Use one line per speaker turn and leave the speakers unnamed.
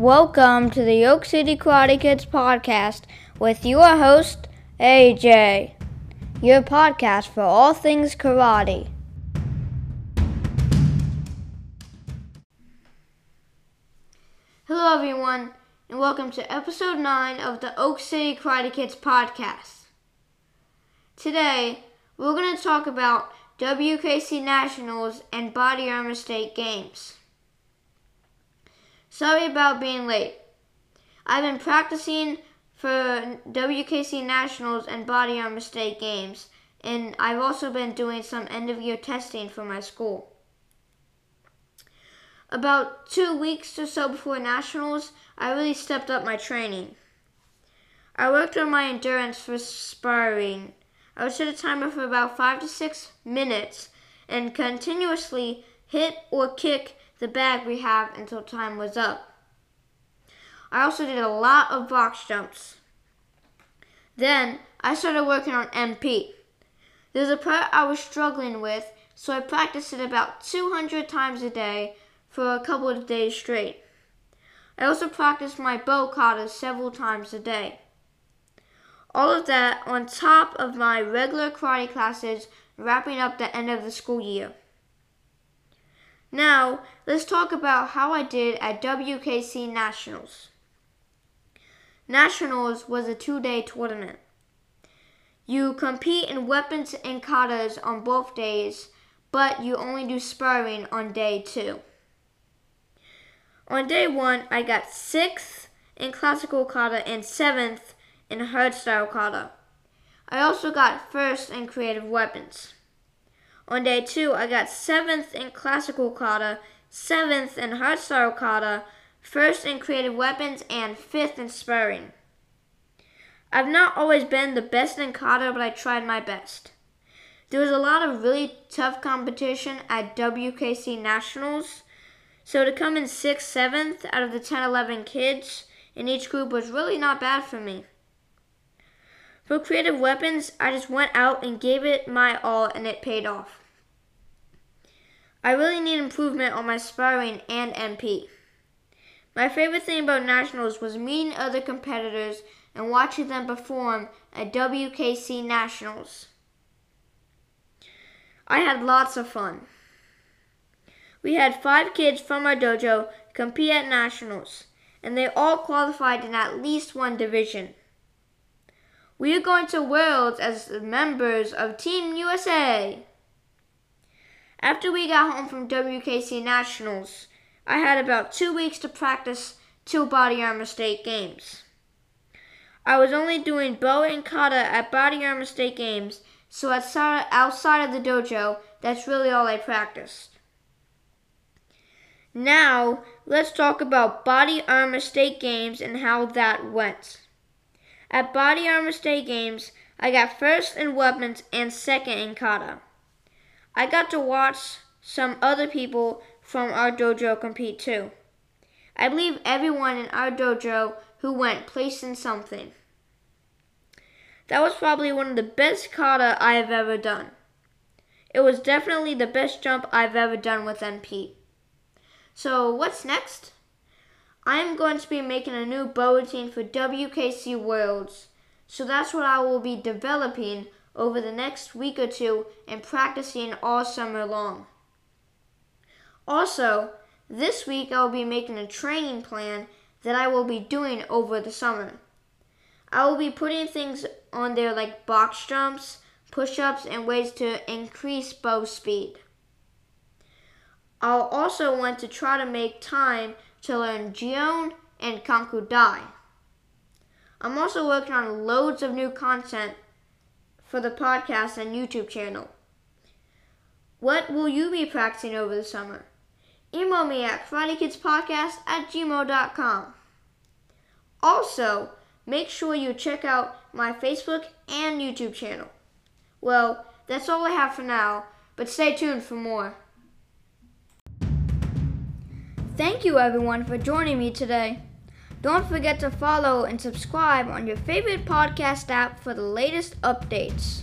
Welcome to the Oak City Karate Kids podcast with your host, AJ, your podcast for all things karate. Hello, everyone, and welcome to episode 9 of the Oak City Karate Kids podcast. Today, we're going to talk about WKC Nationals and Body Armor State Games. Sorry about being late. I've been practicing for WKC Nationals and Body Armor State Games, and I've also been doing some end of year testing for my school. About two weeks or so before Nationals, I really stepped up my training. I worked on my endurance for sparring. I would set a timer for about five to six minutes and continuously hit or kick the bag we have until time was up. I also did a lot of box jumps. Then I started working on Empi. There's a part I was struggling with, so I practiced it about 200 times a day for a couple of days straight. I also practiced my bow kata several times a day. All of that on top of my regular karate classes wrapping up the end of the school year. Now, let's talk about how I did at WKC Nationals. Nationals was a two day tournament. You compete in weapons and katas on both days, but you only do sparring on day two. On day one, I got sixth in classical kata and seventh in hardstyle kata. I also got first in creative weapons. On day two, I got seventh in classical kata, seventh in hardstyle kata, first in creative weapons, and fifth in sparring. I've not always been the best in kata, but I tried my best. There was a lot of really tough competition at WKC Nationals, so to come in 6th, 7th out of the 10, 11 kids in each group was really not bad for me. For creative weapons, I just went out and gave it my all, and it paid off. I really need improvement on my sparring and Empi. My favorite thing about Nationals was meeting other competitors and watching them perform at WKC Nationals. I had lots of fun. We had five kids from our dojo compete at Nationals, and they all qualified in at least one division. We are going to Worlds as members of Team USA. After we got home from WKC Nationals, I had about two weeks to practice two Body Armor State games. I was only doing bow and kata at Body Armor State games, so outside, of the dojo, that's really all I practiced. Now, let's talk about Body Armor State games and how that went. At Body Armor State games, I got first in weapons and second in kata. I got to watch some other people from our dojo compete too. I believe everyone in our dojo who went placed in something. That was probably one of the best kata I have ever done. It was definitely the best jump I've ever done with Empi. So what's next? I am going to be making a new bow routine for WKC Worlds. So that's what I will be developing over the next week or two and practicing all summer long. Also, this week I will be making a training plan that I will be doing over the summer. I will be putting things on there like box jumps, push ups, and ways to increase bow speed. I'll also want to try to make time to learn Jion and Kanku Dai. I'm also working on loads of new content for the podcast and YouTube channel. What will you be practicing over the summer? Email me at KarateKidsPodcast at gmail.com. Also, make sure you check out my Facebook and YouTube channel. Well, that's all I have for now, but stay tuned for more. Thank you everyone for joining me today. Don't forget to follow and subscribe on your favorite podcast app for the latest updates.